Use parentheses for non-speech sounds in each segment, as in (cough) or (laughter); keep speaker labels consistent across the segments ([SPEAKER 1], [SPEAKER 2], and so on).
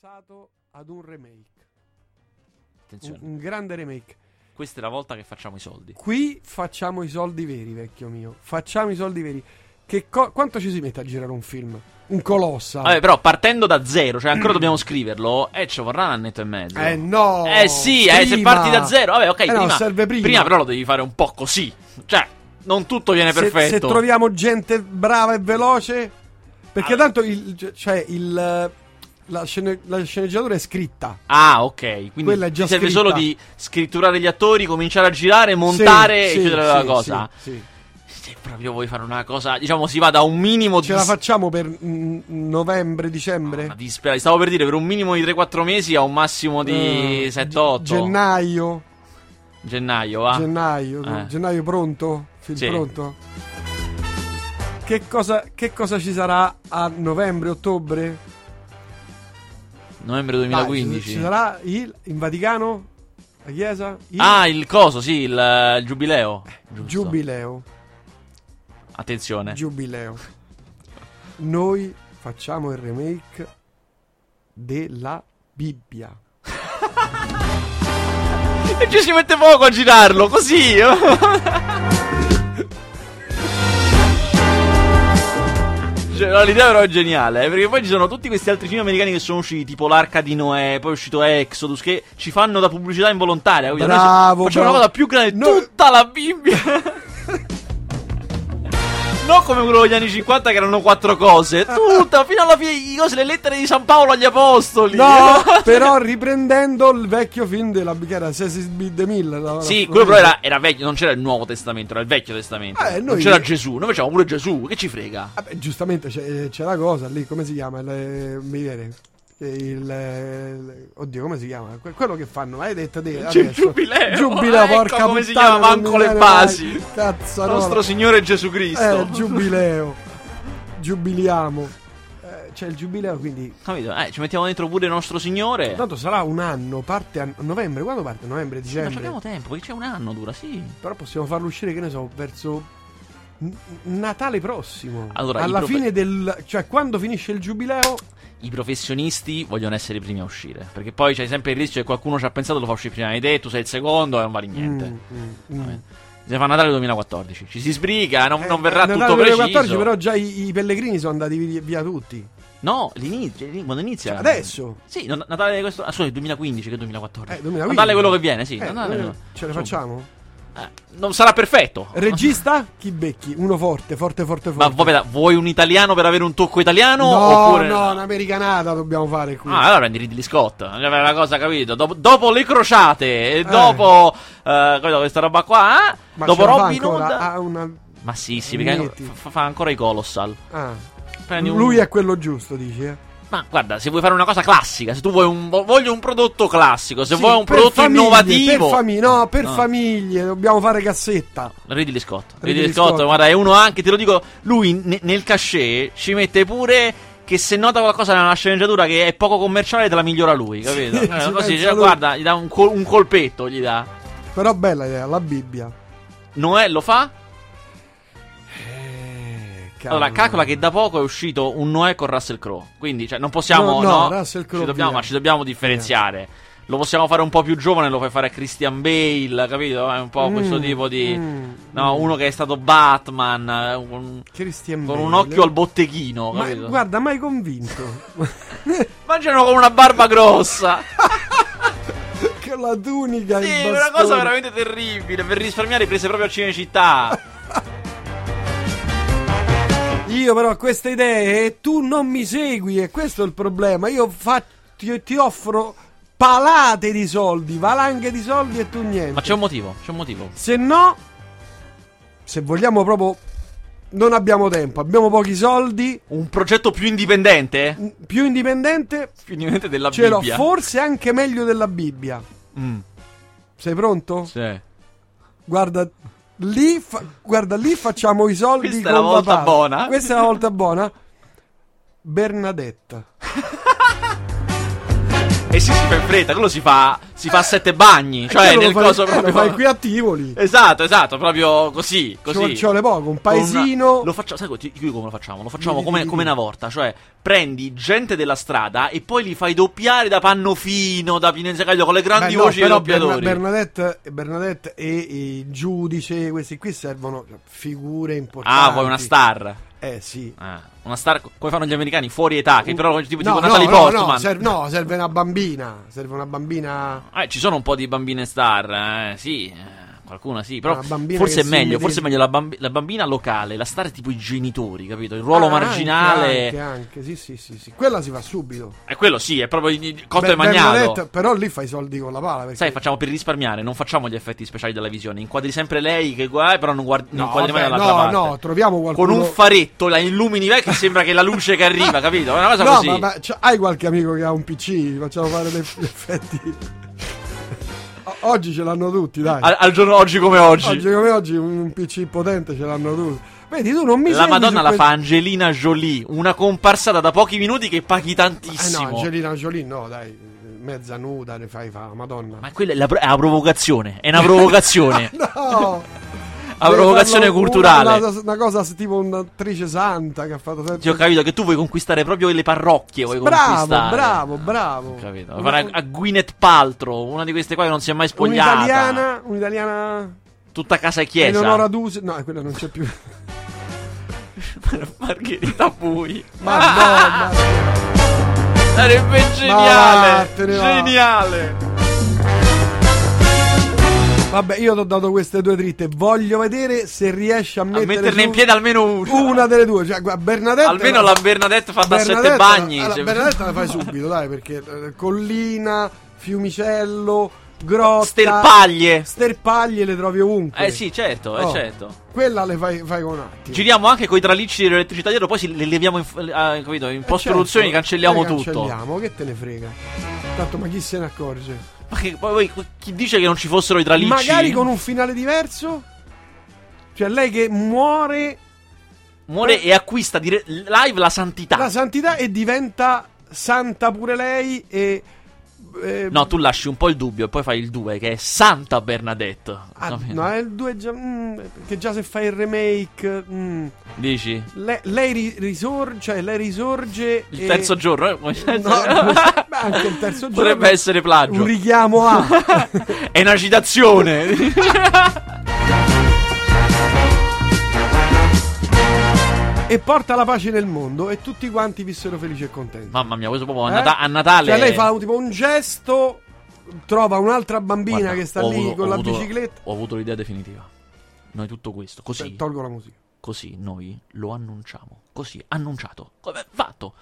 [SPEAKER 1] pensato ad un remake. Un,
[SPEAKER 2] Attenzione,
[SPEAKER 1] un grande remake.
[SPEAKER 2] questa è la volta che facciamo i soldi.
[SPEAKER 1] Qui facciamo i soldi veri, vecchio mio. Facciamo i soldi veri. Che co- quanto ci si mette a girare un film? Un colossal.
[SPEAKER 2] Vabbè, però partendo da zero, cioè ancora dobbiamo scriverlo, e ci vorrà un annetto e mezzo.
[SPEAKER 1] Eh no!
[SPEAKER 2] Eh sì, eh, se
[SPEAKER 1] prima.
[SPEAKER 2] parti da zero, vabbè, ok,
[SPEAKER 1] Eh no,
[SPEAKER 2] prima,
[SPEAKER 1] serve prima.
[SPEAKER 2] però lo devi fare un po' così. Cioè, non tutto viene
[SPEAKER 1] Se-
[SPEAKER 2] perfetto.
[SPEAKER 1] Se, troviamo gente brava e veloce. Perché tanto il, cioè il, la, scene- la sceneggiatura è scritta.
[SPEAKER 2] Ah, ok. Quindi
[SPEAKER 1] Quella è già
[SPEAKER 2] serve
[SPEAKER 1] scritta.
[SPEAKER 2] solo di scritturare gli attori, cominciare a girare, montare
[SPEAKER 1] Sì,
[SPEAKER 2] e
[SPEAKER 1] sì,
[SPEAKER 2] chiudere
[SPEAKER 1] sì,
[SPEAKER 2] la cosa.
[SPEAKER 1] sì, sì.
[SPEAKER 2] Se proprio vuoi fare una cosa, diciamo, si va da un minimo
[SPEAKER 1] Ce
[SPEAKER 2] di.
[SPEAKER 1] la facciamo per mm, novembre, dicembre?
[SPEAKER 2] Una dispera- Stavo per dire per un minimo di 3-4 mesi a un massimo di
[SPEAKER 1] Eh,
[SPEAKER 2] 7-8.
[SPEAKER 1] Gennaio.
[SPEAKER 2] Gennaio, va.
[SPEAKER 1] Gennaio.
[SPEAKER 2] Eh.
[SPEAKER 1] Gennaio pronto? Film
[SPEAKER 2] Sì.
[SPEAKER 1] pronto? Che cosa, che cosa ci sarà a novembre, ottobre?
[SPEAKER 2] Novembre
[SPEAKER 1] Dai,
[SPEAKER 2] 2015.
[SPEAKER 1] ci, ci sarà il, in Vaticano? La chiesa? Il
[SPEAKER 2] Ah, il coso, sì, il, il giubileo. Giusto.
[SPEAKER 1] giubileo.
[SPEAKER 2] Attenzione.
[SPEAKER 1] Giubileo. Noi facciamo il remake della Bibbia. (laughs)
[SPEAKER 2] E ci si mette poco a girarlo, così. (laughs) no, l'idea però è geniale, eh, perché poi ci sono tutti questi altri film americani che sono usciti, tipo l'Arca di Noè, poi è uscito Exodus, che ci fanno da pubblicità involontaria. noi
[SPEAKER 1] Bravo,
[SPEAKER 2] Facciamo una
[SPEAKER 1] bravo.
[SPEAKER 2] cosa più grande,
[SPEAKER 1] No.
[SPEAKER 2] tutta la Bibbia. (laughs) non come quello degli anni 50 che erano quattro cose, tutta, fino alla fine, cose, le lettere di San Paolo agli apostoli.
[SPEAKER 1] No, (laughs) però riprendendo il vecchio film della che era Cecil B. DeMille.
[SPEAKER 2] Sì, quello però era, era vecchio, non c'era il Nuovo Testamento, era il Vecchio Testamento.
[SPEAKER 1] Eh,
[SPEAKER 2] Non
[SPEAKER 1] noi-
[SPEAKER 2] c'era Gesù, noi facciamo pure Gesù, che ci frega?
[SPEAKER 1] Vabbè, giustamente c'è, c'è la cosa lì, come si chiama? Il, mi viene. Il, il- oddio, come si chiama? Que- quello che fanno, hai detto te.
[SPEAKER 2] C'è il giubileo.
[SPEAKER 1] Giubileo, (laughs)
[SPEAKER 2] Ecco
[SPEAKER 1] porca
[SPEAKER 2] come si
[SPEAKER 1] puttana,
[SPEAKER 2] chiama,
[SPEAKER 1] non mi
[SPEAKER 2] manco le basi.
[SPEAKER 1] Cazzarola.
[SPEAKER 2] Nostro Signore Gesù Cristo.
[SPEAKER 1] Eh, giubileo. Giubiliamo. Eh, c'è il giubileo, quindi.
[SPEAKER 2] Capito? Eh, ci mettiamo dentro pure Nostro Signore.
[SPEAKER 1] Tanto sarà un anno, parte a novembre. Quando parte? Novembre,
[SPEAKER 2] Ma ci
[SPEAKER 1] dicembre.
[SPEAKER 2] abbiamo tempo, perché c'è un anno dura, sì.
[SPEAKER 1] Però possiamo farlo uscire, che ne so, verso Natale prossimo.
[SPEAKER 2] Allora,
[SPEAKER 1] Alla
[SPEAKER 2] i profe-
[SPEAKER 1] fine del. cioè, quando finisce il giubileo.
[SPEAKER 2] I professionisti vogliono essere i primi a uscire. Perché poi c'è sempre il rischio che qualcuno ci ha pensato lo fa uscire prima di te, tu sei il secondo e non vale niente.
[SPEAKER 1] Mm, mm, mm.
[SPEAKER 2] Si fa Natale 2014. Ci si sbriga, non,
[SPEAKER 1] Eh,
[SPEAKER 2] non verrà
[SPEAKER 1] eh,
[SPEAKER 2] tutto
[SPEAKER 1] Natale
[SPEAKER 2] preciso.
[SPEAKER 1] 2014, però già i, i pellegrini sono andati via, tutti.
[SPEAKER 2] No, l'inizio, quando inizia.
[SPEAKER 1] Adesso.
[SPEAKER 2] Sì, Natale questo. Ah, scusa, 2015 che 2014.
[SPEAKER 1] Eh, 2015.
[SPEAKER 2] Natale quello che viene, sì.
[SPEAKER 1] Eh,
[SPEAKER 2] Natale-
[SPEAKER 1] noi ce
[SPEAKER 2] insomma,
[SPEAKER 1] facciamo?
[SPEAKER 2] Eh, non sarà perfetto.
[SPEAKER 1] Regista? Chi becchi? Uno forte, forte, forte,
[SPEAKER 2] Ma
[SPEAKER 1] forte.
[SPEAKER 2] vabbè, vuoi un italiano per avere un tocco italiano?
[SPEAKER 1] no,
[SPEAKER 2] oppure.
[SPEAKER 1] no, un'americanata dobbiamo fare qui.
[SPEAKER 2] Ah, allora prendi Ridley Scott. La cosa, capito? Dopo, dopo le crociate, e dopo eh, questa roba qua, eh?
[SPEAKER 1] Ma
[SPEAKER 2] dopo Robin? Hood.
[SPEAKER 1] Ha una...
[SPEAKER 2] Ma sì, sì, perché fa, fa ancora i Colossal.
[SPEAKER 1] ah.
[SPEAKER 2] Prendi un-
[SPEAKER 1] Lui è quello giusto, dici, eh?
[SPEAKER 2] Ma guarda, se vuoi fare una cosa classica, se tu vuoi un. Voglio un prodotto classico, se
[SPEAKER 1] Sì,
[SPEAKER 2] vuoi un prodotto
[SPEAKER 1] famiglie,
[SPEAKER 2] innovativo.
[SPEAKER 1] Per famiglie, no, per
[SPEAKER 2] No.
[SPEAKER 1] famiglie, dobbiamo fare cassetta.
[SPEAKER 2] Ridley Scott.
[SPEAKER 1] Ridley
[SPEAKER 2] Ridley Scott,
[SPEAKER 1] Scott.
[SPEAKER 2] guarda, è uno anche, te lo dico, lui ne- nel cachet ci mette pure che se nota qualcosa nella sceneggiatura che è poco commerciale te la migliora lui, capito? (laughs)
[SPEAKER 1] Sì,
[SPEAKER 2] Eh, così, cioè, guarda, gli dà un, col- un colpetto, gli dà.
[SPEAKER 1] Però bella idea, la Bibbia.
[SPEAKER 2] Noè lo fa?
[SPEAKER 1] Eh,
[SPEAKER 2] Allora, calcola che da poco è uscito un Noè con Russell Crowe. Quindi, cioè, non possiamo.
[SPEAKER 1] No, no,
[SPEAKER 2] No,
[SPEAKER 1] Russell Crowe
[SPEAKER 2] ci, dobbiamo,
[SPEAKER 1] via.
[SPEAKER 2] ma ci dobbiamo differenziare. Lo possiamo fare un po' più giovane, lo fai fare a Christian Bale, capito? È un po'
[SPEAKER 1] Mm,
[SPEAKER 2] questo tipo di.
[SPEAKER 1] mm,
[SPEAKER 2] No,
[SPEAKER 1] mm.
[SPEAKER 2] uno che è stato Batman. eh, un-
[SPEAKER 1] Christian
[SPEAKER 2] con
[SPEAKER 1] Bale.
[SPEAKER 2] un occhio al botteghino,
[SPEAKER 1] Ma
[SPEAKER 2] capito?
[SPEAKER 1] guarda, mai convinto. (laughs)
[SPEAKER 2] Mangiano con una barba grossa. (laughs)
[SPEAKER 1] con la tunica
[SPEAKER 2] sì, una cosa veramente terribile. Per risparmiare prese proprio a Cinecittà. (laughs)
[SPEAKER 1] Io però ho queste idee e tu non mi segui e questo è il problema. Io fa- ti, ti offro palate di soldi, valanghe di soldi e tu niente.
[SPEAKER 2] Ma c'è un motivo, c'è un motivo.
[SPEAKER 1] Se no, se vogliamo proprio... Non abbiamo tempo, abbiamo pochi soldi,
[SPEAKER 2] Un progetto più indipendente?
[SPEAKER 1] m- più indipendente,
[SPEAKER 2] Più indipendente della
[SPEAKER 1] ce l'ho
[SPEAKER 2] Bibbia.
[SPEAKER 1] forse anche meglio della Bibbia.
[SPEAKER 2] Mm,
[SPEAKER 1] Sei pronto?
[SPEAKER 2] sì.
[SPEAKER 1] Guarda, lì, fa- guarda, lì facciamo i soldi
[SPEAKER 2] Questa è
[SPEAKER 1] con
[SPEAKER 2] la volta
[SPEAKER 1] papà.
[SPEAKER 2] buona.
[SPEAKER 1] Questa è la volta buona. Bernadetta. (laughs)
[SPEAKER 2] E Eh sì, si fa in fretta, quello si fa, si fa a sette bagni, cioè
[SPEAKER 1] quello
[SPEAKER 2] nel
[SPEAKER 1] fai-
[SPEAKER 2] coso
[SPEAKER 1] eh, lo
[SPEAKER 2] proprio...
[SPEAKER 1] fai qui a Tivoli.
[SPEAKER 2] Esatto, esatto, proprio così, così.
[SPEAKER 1] ci vuole poco, un
[SPEAKER 2] Con una-
[SPEAKER 1] paesino.
[SPEAKER 2] Lo facciamo, sai ti- come lo facciamo? Lo facciamo come, come una volta, cioè prendi gente della strada e poi li fai doppiare da Pannofino, da Pinenza Caglio con le grandi
[SPEAKER 1] Beh, no,
[SPEAKER 2] voci
[SPEAKER 1] però
[SPEAKER 2] doppiatori.
[SPEAKER 1] Berna- Bernadette, Bernadette e il giudice, questi qui servono figure importanti.
[SPEAKER 2] ah, poi una star.
[SPEAKER 1] Eh sì.
[SPEAKER 2] Ah, una star co- come fanno gli americani, fuori età, che però tipo, tipo
[SPEAKER 1] no,
[SPEAKER 2] Natalie
[SPEAKER 1] no, no,
[SPEAKER 2] Portman.
[SPEAKER 1] no, serve, no, serve una bambina. Serve una bambina.
[SPEAKER 2] Eh, ci sono un po' di bambine star, eh, sì, eh, qualcuna sì, però forse è meglio, forse è meglio la, bambi- la bambina locale, la star è tipo i genitori, capito? Il ruolo
[SPEAKER 1] Ah,
[SPEAKER 2] marginale,
[SPEAKER 1] Anche, anche, sì, sì, sì, sì. Quella si fa subito.
[SPEAKER 2] è quello sì, è proprio cotto
[SPEAKER 1] Be-
[SPEAKER 2] e magnato.
[SPEAKER 1] Però lì fai i soldi con la pala. Perché...
[SPEAKER 2] Sai, facciamo per risparmiare, non facciamo gli effetti speciali della visione. Inquadri sempre lei che guarda, però non, guardi, non
[SPEAKER 1] No,
[SPEAKER 2] mai
[SPEAKER 1] vabbè,
[SPEAKER 2] dall'altra
[SPEAKER 1] no,
[SPEAKER 2] parte.
[SPEAKER 1] no, troviamo qualcuno.
[SPEAKER 2] Con un faretto la illumini vai che sembra che la luce che arriva, capito? È una cosa
[SPEAKER 1] No,
[SPEAKER 2] così.
[SPEAKER 1] ma, ma c'ha- hai qualche amico che ha un PC? Facciamo fare degli effetti. Oggi ce l'hanno tutti, dai.
[SPEAKER 2] Al, al giorno oggi come oggi.
[SPEAKER 1] Oggi come oggi un PC potente ce l'hanno tutti. Vedi, tu non mi
[SPEAKER 2] la Madonna la
[SPEAKER 1] quel-
[SPEAKER 2] fa Angelina Jolie, una comparsata da pochi minuti che paghi
[SPEAKER 1] Eh
[SPEAKER 2] tantissimo.
[SPEAKER 1] no, Angelina Jolie no, dai, mezza nuda ne fai fa, Madonna.
[SPEAKER 2] Ma quella è, la, è una provocazione, è una provocazione. (laughs)
[SPEAKER 1] No!
[SPEAKER 2] Una provocazione culturale.
[SPEAKER 1] Una, una cosa tipo un'attrice santa che ha fatto sempre...
[SPEAKER 2] Ti ho capito che tu vuoi conquistare proprio le parrocchie, vuoi
[SPEAKER 1] Bravo,
[SPEAKER 2] conquistare.
[SPEAKER 1] bravo, bravo.
[SPEAKER 2] Capito.
[SPEAKER 1] Una-
[SPEAKER 2] Fare a, Gwyneth Paltrow, una di queste qua che non si è mai spogliata.
[SPEAKER 1] Un'italiana, un'italiana
[SPEAKER 2] Tutta casa e chiesa.
[SPEAKER 1] Eleonora Duse, no, quella non c'è più. (laughs)
[SPEAKER 2] Margherita Pui.
[SPEAKER 1] Madonna.
[SPEAKER 2] Sarebbe geniale.
[SPEAKER 1] va.
[SPEAKER 2] Geniale.
[SPEAKER 1] Vabbè, io ti ho dato queste due dritte. Voglio vedere se riesci a,
[SPEAKER 2] A metterne in piede almeno una.
[SPEAKER 1] una delle due. Cioè, Bernadette.
[SPEAKER 2] Almeno la Bernadette fatta a sette
[SPEAKER 1] Bernadette-
[SPEAKER 2] bagni.
[SPEAKER 1] allora,
[SPEAKER 2] cioè-
[SPEAKER 1] Bernadette la fai subito, dai, perché eh, collina, fiumicello, grotta,
[SPEAKER 2] Sterpaglie.
[SPEAKER 1] sterpaglie le trovi ovunque.
[SPEAKER 2] Eh sì, certo, eh
[SPEAKER 1] Oh.
[SPEAKER 2] certo.
[SPEAKER 1] Quella le fai, fai con un attimo.
[SPEAKER 2] Giriamo anche coi tralicci dell'elettricità dietro, poi si- le leviamo in, ah, capito, in
[SPEAKER 1] Eh,
[SPEAKER 2] post-produzione,
[SPEAKER 1] certo,
[SPEAKER 2] cancelliamo
[SPEAKER 1] le
[SPEAKER 2] tutto.
[SPEAKER 1] Cancelliamo, che te ne frega. Tanto, ma chi se ne accorge?
[SPEAKER 2] Che- poi, poi chi dice che non ci fossero i tralicci?
[SPEAKER 1] Magari con un finale diverso? Cioè, lei che muore
[SPEAKER 2] Muore e acquista dire- live la santità.
[SPEAKER 1] la santità e diventa santa pure lei e... eh,
[SPEAKER 2] No, tu lasci un po' il dubbio e poi fai il 2 che è Santa Bernadette.
[SPEAKER 1] ah, no, è il 2 già... mm, perché già se fai il remake... mm,
[SPEAKER 2] Dici?
[SPEAKER 1] le- lei ri- risorge, cioè lei risorge...
[SPEAKER 2] Il
[SPEAKER 1] e-
[SPEAKER 2] terzo giorno, eh?
[SPEAKER 1] No, (laughs) anche il terzo giorno. (laughs)
[SPEAKER 2] Potrebbe essere plagio.
[SPEAKER 1] Un richiamo a... (laughs)
[SPEAKER 2] È una citazione.
[SPEAKER 1] E porta la pace nel mondo e tutti quanti vissero felici e contenti.
[SPEAKER 2] Mamma mia, questo proprio a,
[SPEAKER 1] Eh?
[SPEAKER 2] Nata- a Natale.
[SPEAKER 1] Cioè lei fa tipo un gesto, trova un'altra bambina
[SPEAKER 2] Guarda,
[SPEAKER 1] che sta lì
[SPEAKER 2] avuto-
[SPEAKER 1] con la
[SPEAKER 2] avuto-
[SPEAKER 1] bicicletta.
[SPEAKER 2] Ho avuto l'idea definitiva. Noi tutto questo, così,
[SPEAKER 1] Tolgo la musica.
[SPEAKER 2] così noi lo annunciamo. Così, annunciato. Come fatto.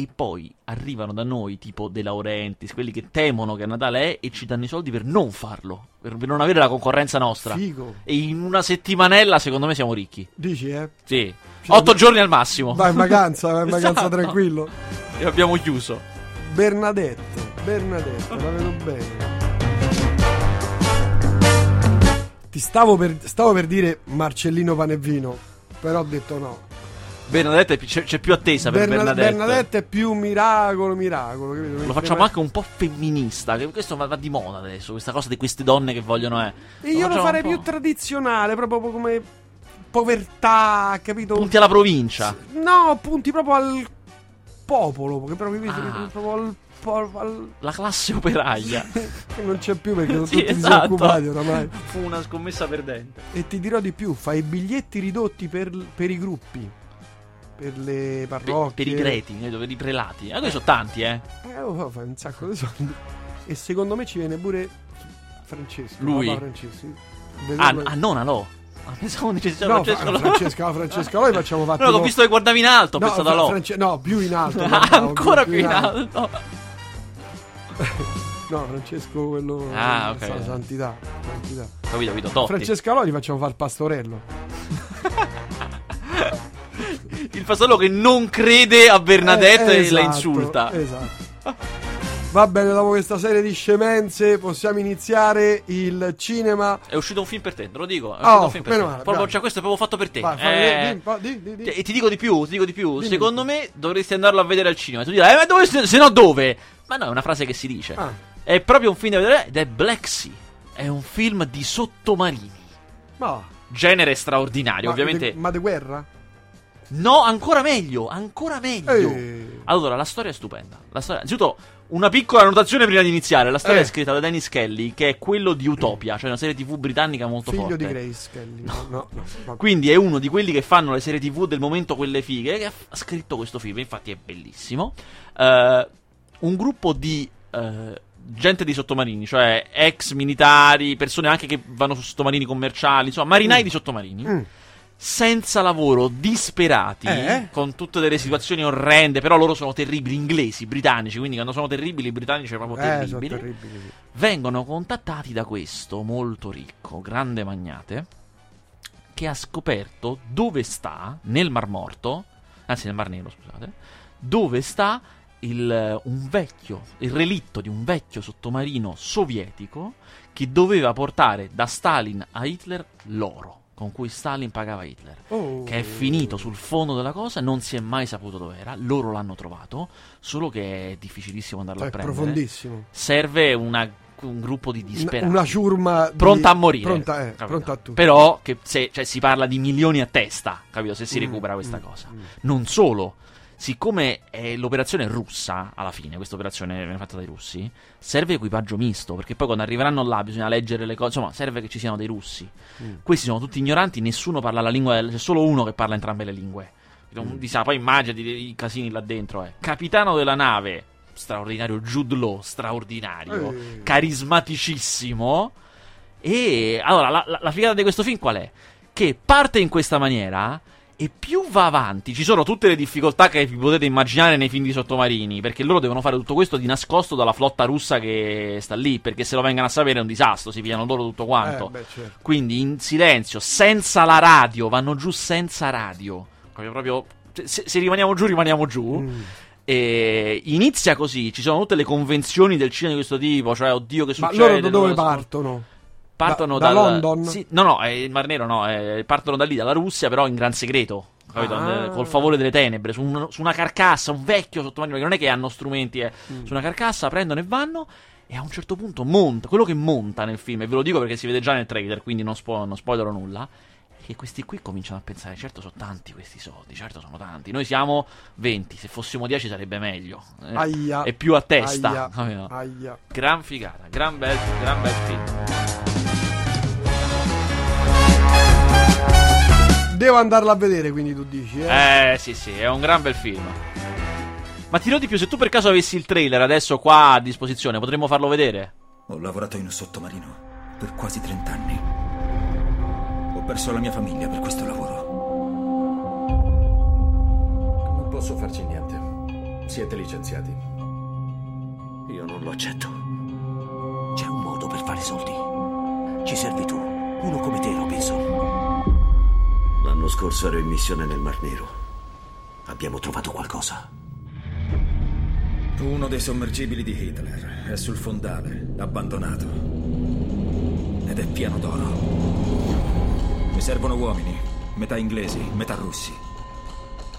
[SPEAKER 2] E poi arrivano da noi tipo De Laurentiis, quelli che temono che Natale è e ci danno i soldi per non farlo, per, non avere la concorrenza nostra.
[SPEAKER 1] Figo.
[SPEAKER 2] E in una settimanella secondo me siamo ricchi.
[SPEAKER 1] Dici, eh?
[SPEAKER 2] Sì.
[SPEAKER 1] Cioè,
[SPEAKER 2] Otto giorni al massimo.
[SPEAKER 1] Vai in vacanza, vai in (laughs) vacanza
[SPEAKER 2] Esatto.
[SPEAKER 1] tranquillo.
[SPEAKER 2] E abbiamo chiuso.
[SPEAKER 1] Bernadette, Bernadette, la vedo bene. Ti stavo per, stavo per dire Marcellino Pane e Vino, però ho detto no.
[SPEAKER 2] Bernadette c'è, c'è più attesa per
[SPEAKER 1] Berna-
[SPEAKER 2] Bernadette.
[SPEAKER 1] Bernadette è più miracolo, miracolo. capito?
[SPEAKER 2] Lo facciamo anche un po' femminista. Che questo va, va di moda adesso. Questa cosa di queste donne che vogliono. Eh.
[SPEAKER 1] E io lo farei più tradizionale, proprio come povertà, capito?
[SPEAKER 2] Punti alla provincia.
[SPEAKER 1] No, punti proprio al popolo, che proprio,
[SPEAKER 2] Ah.
[SPEAKER 1] proprio al,
[SPEAKER 2] La classe operaia. (laughs)
[SPEAKER 1] che non c'è più perché sono
[SPEAKER 2] Sì,
[SPEAKER 1] tutti
[SPEAKER 2] esatto.
[SPEAKER 1] disoccupati oramai.
[SPEAKER 2] Fu una scommessa perdente.
[SPEAKER 1] E ti dirò di più, fai biglietti ridotti per, per i gruppi, per le
[SPEAKER 2] Per,
[SPEAKER 1] parrocchie.
[SPEAKER 2] per i preti, eh, per i prelati. Eh, questi sono tanti, eh.
[SPEAKER 1] Eh, oh, fai un sacco di soldi. E secondo me ci viene pure Francesco.
[SPEAKER 2] Lui?
[SPEAKER 1] Papa Francesco.
[SPEAKER 2] Ah, ah nona no. Ah, pensavo dicessi
[SPEAKER 1] no,
[SPEAKER 2] Francesco.
[SPEAKER 1] Fra-
[SPEAKER 2] no.
[SPEAKER 1] Francesca, Francesca, noi facciamo fatti
[SPEAKER 2] No, ho visto che guardavi in alto, ho
[SPEAKER 1] no,
[SPEAKER 2] pensato allò.
[SPEAKER 1] France- no, più in alto. (laughs)
[SPEAKER 2] Ah,
[SPEAKER 1] guardavo,
[SPEAKER 2] ancora più in alto. (laughs)
[SPEAKER 1] No, Francesco quello
[SPEAKER 2] Ah, ok.
[SPEAKER 1] sa- santità, santità.
[SPEAKER 2] Capito, capito, Totti.
[SPEAKER 1] Francesca Lodi facciamo fare il pastorello. (laughs)
[SPEAKER 2] Il fasollo che non crede a Bernadette
[SPEAKER 1] Eh,
[SPEAKER 2] e la
[SPEAKER 1] esatto,
[SPEAKER 2] insulta.
[SPEAKER 1] Esatto. Va bene, dopo questa serie di scemenze possiamo iniziare il cinema.
[SPEAKER 2] È uscito un film per te, te lo dico. È
[SPEAKER 1] Oh,
[SPEAKER 2] uscito un film per te.
[SPEAKER 1] male,
[SPEAKER 2] Proprio, cioè, questo è proprio fatto per te.
[SPEAKER 1] Vai,
[SPEAKER 2] Eh,
[SPEAKER 1] di- di- di- di-
[SPEAKER 2] E ti dico di più, ti dico di più.
[SPEAKER 1] Dimmi.
[SPEAKER 2] Secondo me dovresti andarlo a vedere al cinema. Tu dirai, eh, ma dove, se se no dove? Ma no, è una frase che si dice.
[SPEAKER 1] Ah.
[SPEAKER 2] È proprio un film da vedere ed è Black Sea. È un film di sottomarini.
[SPEAKER 1] Ma,
[SPEAKER 2] Genere straordinario,
[SPEAKER 1] ma
[SPEAKER 2] ovviamente.
[SPEAKER 1] de- ma di guerra?
[SPEAKER 2] No, ancora meglio, ancora meglio.
[SPEAKER 1] Eh.
[SPEAKER 2] Allora, la storia è stupenda. La storia... Innanzitutto, una piccola annotazione prima di iniziare. La storia
[SPEAKER 1] Eh.
[SPEAKER 2] è scritta da Dennis Kelly, che è quello di Utopia, cioè una serie TV britannica molto
[SPEAKER 1] Figlio
[SPEAKER 2] forte.
[SPEAKER 1] di Grace Kelly. No, no, no.
[SPEAKER 2] Quindi è uno di quelli che fanno le serie TV del momento, quelle fighe, che ha scritto questo film, infatti è bellissimo. Eh, un gruppo di eh, gente di sottomarini, cioè ex militari, persone anche che vanno su sottomarini commerciali, insomma, marinai di sottomarini.
[SPEAKER 1] Mm.
[SPEAKER 2] Senza lavoro, disperati,
[SPEAKER 1] Eh?
[SPEAKER 2] con tutte delle situazioni orrende, però loro sono terribili, inglesi, britannici, quindi quando sono terribili, i britannici sono proprio
[SPEAKER 1] Eh, sono
[SPEAKER 2] terribili
[SPEAKER 1] terribili. sì.
[SPEAKER 2] vengono contattati da questo molto ricco, grande magnate, che ha scoperto dove sta, nel Mar Morto, anzi nel Mar Nero, scusate, dove sta il, un vecchio, il relitto di un vecchio sottomarino sovietico che doveva portare da Stalin a Hitler l'oro con cui Stalin pagava Hitler
[SPEAKER 1] Oh.
[SPEAKER 2] che è finito sul fondo della cosa, non si è mai saputo dov'era, loro l'hanno trovato, solo che è difficilissimo andarlo
[SPEAKER 1] È
[SPEAKER 2] a prendere.
[SPEAKER 1] profondissimo.
[SPEAKER 2] Serve una- un gruppo di disperati.
[SPEAKER 1] Una ciurma di-
[SPEAKER 2] Pronta a morire.
[SPEAKER 1] Pronta, eh, pronta a tutto.
[SPEAKER 2] Però che se, cioè, si parla di milioni a testa, capito? Se si
[SPEAKER 1] Mm,
[SPEAKER 2] recupera questa
[SPEAKER 1] mm,
[SPEAKER 2] cosa.
[SPEAKER 1] mm.
[SPEAKER 2] Non solo, siccome è l'operazione russa, alla fine, questa operazione viene fatta dai russi, serve equipaggio misto, perché poi quando arriveranno là bisogna leggere le cose, insomma, serve che ci siano dei russi.
[SPEAKER 1] Mm.
[SPEAKER 2] Questi sono tutti ignoranti, nessuno parla la lingua, del- c'è solo uno che parla entrambe le lingue.
[SPEAKER 1] Mm.
[SPEAKER 2] Di sa, poi immaginati i casini là dentro, eh. Capitano della nave, straordinario, Jude Law, straordinario
[SPEAKER 1] Eh.
[SPEAKER 2] carismaticissimo. E allora la, la, la figata di questo film qual è? Che parte in questa maniera e più va avanti, ci sono tutte le difficoltà che vi potete immaginare nei film di sottomarini, perché loro devono fare tutto questo di nascosto dalla flotta russa che sta lì, perché se lo vengano a sapere è un disastro, si pigliano loro tutto quanto.
[SPEAKER 1] Eh, beh, certo.
[SPEAKER 2] Quindi in silenzio, senza la radio, vanno giù senza radio. Proprio, se, se rimaniamo giù, rimaniamo giù.
[SPEAKER 1] Mm.
[SPEAKER 2] E inizia così, ci sono tutte le convenzioni del cinema di questo tipo, cioè oddio che
[SPEAKER 1] Ma
[SPEAKER 2] succede.
[SPEAKER 1] loro da dove
[SPEAKER 2] loro-
[SPEAKER 1] partono?
[SPEAKER 2] Partono
[SPEAKER 1] Da- da
[SPEAKER 2] dal-
[SPEAKER 1] London?
[SPEAKER 2] Sì, no, no, è il Mar Nero no, eh, partono da lì, dalla Russia, però in gran segreto. Capito?
[SPEAKER 1] Ah.
[SPEAKER 2] Eh, Col favore delle tenebre, su, un- su una carcassa, un vecchio sottomarino, che non è che hanno strumenti, eh,
[SPEAKER 1] Mm.
[SPEAKER 2] su una carcassa prendono e vanno. E a un certo punto monta, quello che monta nel film, e ve lo dico perché si vede già nel trailer, quindi non, spo- non spoilerò nulla. È che questi qui cominciano a pensare: certo, sono tanti questi soldi, certo, sono tanti. Noi siamo 20, se fossimo 10 sarebbe meglio. eh.
[SPEAKER 1] Aia.
[SPEAKER 2] È più a testa.
[SPEAKER 1] Aia. Aia.
[SPEAKER 2] Gran figata, gran bel, gran bel film.
[SPEAKER 1] Devo andarla a vedere, quindi tu dici, eh?
[SPEAKER 2] Eh, sì, sì, è un gran bel film. Ma ti dirò di più, se tu per caso avessi il trailer adesso qua a disposizione, potremmo farlo vedere?
[SPEAKER 3] Ho lavorato in un sottomarino per quasi 30 anni. Ho perso la mia famiglia per questo lavoro.
[SPEAKER 4] Non posso farci niente. Siete licenziati.
[SPEAKER 5] Io non lo accetto. C'è un modo per fare soldi. Ci servi tu. Uno come te, Robinson. L'anno scorso ero in missione nel Mar Nero. Abbiamo trovato qualcosa.
[SPEAKER 3] Uno dei sommergibili di Hitler è sul fondale, abbandonato. Ed è pieno d'oro. Mi servono uomini, metà inglesi, metà russi.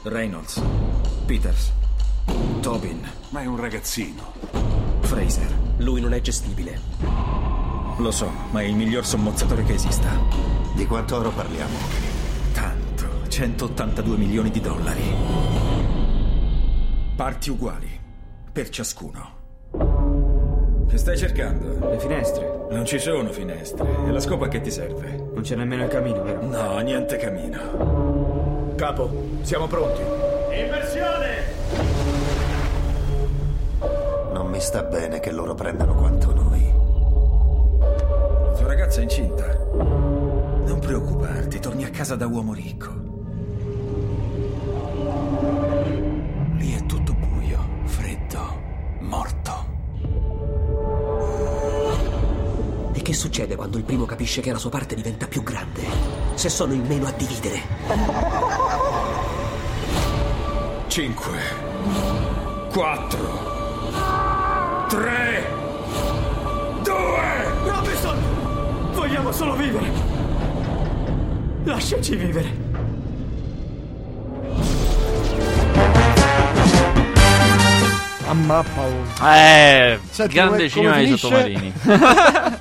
[SPEAKER 3] Reynolds, Peters, Tobin,
[SPEAKER 6] Ma è un ragazzino.
[SPEAKER 3] Fraser.
[SPEAKER 5] Lui non è gestibile.
[SPEAKER 3] Lo so, ma è il miglior sommozzatore che esista.
[SPEAKER 6] Di quanto oro parliamo?
[SPEAKER 3] Tanto, 182 milioni di dollari. Parti uguali, per ciascuno. Che stai cercando?
[SPEAKER 7] Le finestre.
[SPEAKER 3] Non ci sono finestre. E la scopa che ti serve?
[SPEAKER 7] Non c'è nemmeno il camino, vero?
[SPEAKER 3] No, niente camino.
[SPEAKER 4] Capo, siamo pronti.
[SPEAKER 6] Non mi sta bene che loro prendano quanto noi.
[SPEAKER 3] La tua ragazza è incinta. Non preoccuparti, torni a casa da uomo ricco.
[SPEAKER 5] Che succede quando il primo capisce che la sua parte diventa più grande? Se sono in meno a dividere.
[SPEAKER 3] Cinque. Quattro. Tre. Due.
[SPEAKER 4] Robinson! Vogliamo solo vivere! Lasciaci vivere!
[SPEAKER 1] A mappa. oh.
[SPEAKER 2] Eh,
[SPEAKER 1] Senti,
[SPEAKER 2] grande cinema dei sottomarini. (laughs) (laughs)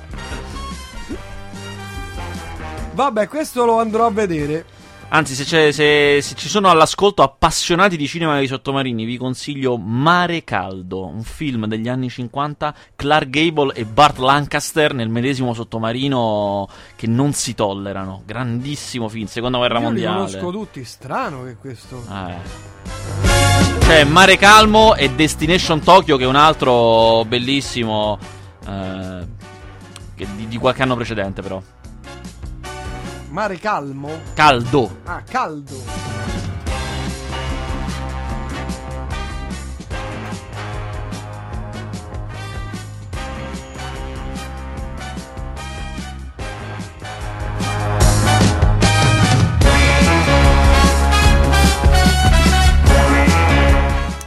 [SPEAKER 1] Vabbè, questo lo andrò a vedere.
[SPEAKER 2] Anzi, se, c'è- se- se ci sono all'ascolto appassionati di cinema dei sottomarini, vi consiglio Mare Caldo, un film degli anni 50, Clark Gable e Bart Lancaster nel medesimo sottomarino che non si tollerano. Grandissimo film, seconda guerra
[SPEAKER 1] Io li
[SPEAKER 2] mondiale.
[SPEAKER 1] conosco tutti, strano che questo.
[SPEAKER 2] Eh. C'è Mare Calmo e Destination Tokyo, che è un altro bellissimo. eh, di, di qualche anno precedente, però.
[SPEAKER 1] Mare calmo?
[SPEAKER 2] Caldo.
[SPEAKER 1] Ah, caldo.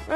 [SPEAKER 1] Eh,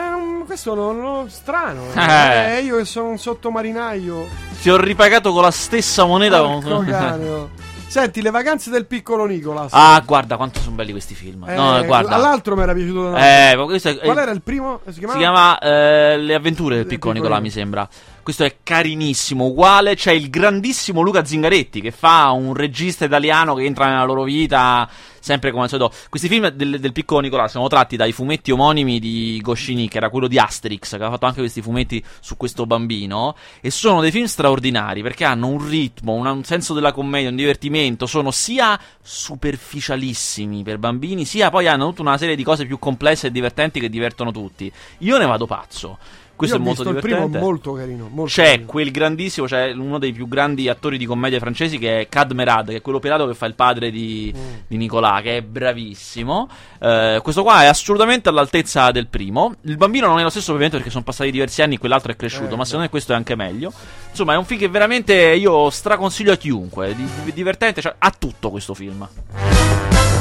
[SPEAKER 1] non lo strano. (laughs)
[SPEAKER 2] Eh.
[SPEAKER 1] Eh, io che sono un sottomarinaio.
[SPEAKER 2] Ti ho ripagato con la stessa moneta.
[SPEAKER 1] Porco
[SPEAKER 2] con-. (laughs)
[SPEAKER 1] Senti, le vacanze del piccolo Nicolas.
[SPEAKER 2] ah, guarda quanto sono belli questi film.
[SPEAKER 1] Eh,
[SPEAKER 2] no, guarda.
[SPEAKER 1] All'altro mi era piaciuto.
[SPEAKER 2] Eh, è-
[SPEAKER 1] Qual era il primo? Si
[SPEAKER 2] Si
[SPEAKER 1] chiamava?
[SPEAKER 2] chiama eh, Le avventure del piccolo
[SPEAKER 1] piccolo
[SPEAKER 2] Nicolà, mi
[SPEAKER 1] Nicolà.
[SPEAKER 2] sembra. Questo è carinissimo, uguale. C'è il grandissimo Luca Zingaretti che fa un regista italiano che entra nella loro vita, sempre come al solito. Questi film del, del piccolo Nicolà sono tratti dai fumetti omonimi di Goscinny, che era quello di Asterix, che aveva fatto anche questi fumetti su questo bambino. E sono dei film straordinari perché hanno un ritmo, una- un senso della commedia, un divertimento. Sono sia superficialissimi per bambini, sia poi hanno tutta una serie di cose più complesse e divertenti che divertono tutti. Io ne vado pazzo. Questo
[SPEAKER 1] Io
[SPEAKER 2] è molto
[SPEAKER 1] visto il
[SPEAKER 2] divertente.
[SPEAKER 1] primo molto carino. Molto
[SPEAKER 2] C'è
[SPEAKER 1] carino.
[SPEAKER 2] quel grandissimo, c'è uno dei più grandi attori di commedia francesi che è Cad Merad, che è quello pelato che fa il padre di,
[SPEAKER 1] Mm.
[SPEAKER 2] di Nicolà, che è bravissimo. Eh, questo qua è assolutamente all'altezza del primo. Il bambino non è lo stesso, ovviamente, perché sono passati diversi anni e quell'altro è cresciuto,
[SPEAKER 1] Eh,
[SPEAKER 2] ma secondo me questo è anche meglio. Insomma, è un film che veramente io straconsiglio a chiunque. Di- divertente, cioè, ha tutto questo film.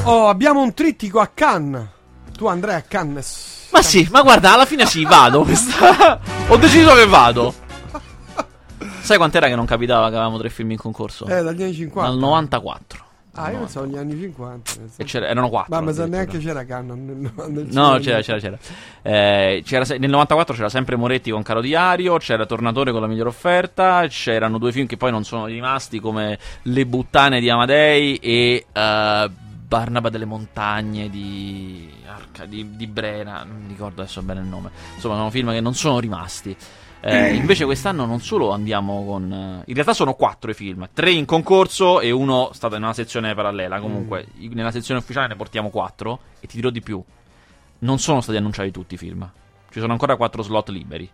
[SPEAKER 1] Oh, abbiamo un trittico a Cannes. Tu andrai a Cannes.
[SPEAKER 2] Ma sì, ma guarda, alla fine sì, vado. Ho deciso che vado. Sai quant'era che non capitava che avevamo tre film in concorso?
[SPEAKER 1] Eh, dagli anni 50.
[SPEAKER 2] Dal 94.
[SPEAKER 1] Ah, io pensavo agli anni 50.
[SPEAKER 2] E c'era- erano quattro.
[SPEAKER 1] Ma sa
[SPEAKER 2] addirittura.
[SPEAKER 1] neanche c'era Cannes. nel- nel
[SPEAKER 2] No, c'era, c'era, c'era. Eh, c'era se- nel 94 c'era sempre Moretti con Caro Diario, c'era Tornatore con la migliore offerta, c'erano due film che poi non sono rimasti come Le buttane di Amadei e eh, Barnaba delle montagne di, Arca- di, di Brera, non ricordo adesso bene il nome. Insomma, sono film che non sono rimasti. Eh, invece quest'anno non solo andiamo con... eh, in realtà sono quattro i film, tre in concorso e uno stato in una sezione parallela. Comunque, i- nella sezione ufficiale ne portiamo quattro e ti dirò di più non sono stati annunciati tutti i film. Ci sono ancora quattro slot liberi.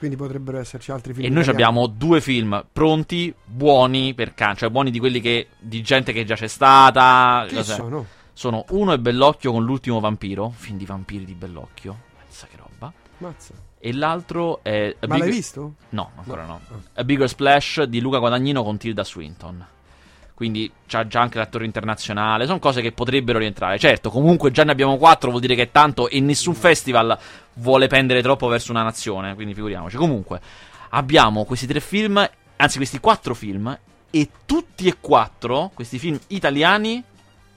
[SPEAKER 1] Quindi potrebbero esserci altri film.
[SPEAKER 2] E noi
[SPEAKER 1] italiani.
[SPEAKER 2] abbiamo due film pronti, buoni per can, cioè buoni di quelli che. di gente che già c'è stata. Cos'è?
[SPEAKER 1] sono?
[SPEAKER 2] Sono uno è Bellocchio con l'ultimo vampiro, film di vampiri di Bellocchio. Pensa che roba.
[SPEAKER 1] Mazza.
[SPEAKER 2] E l'altro è. A
[SPEAKER 1] Ma
[SPEAKER 2] Big-
[SPEAKER 1] l'hai visto?
[SPEAKER 2] No, ancora no.
[SPEAKER 1] No.
[SPEAKER 2] A Bigger Splash di Luca Guadagnino con Tilda Swinton. Quindi c'ha già anche l'attore internazionale. Sono cose che potrebbero rientrare. Certo, comunque già ne abbiamo quattro, vuol dire che è tanto. E nessun festival vuole pendere troppo verso una nazione. Quindi figuriamoci. Comunque, abbiamo questi tre film, anzi, questi quattro film. E tutti e quattro questi film italiani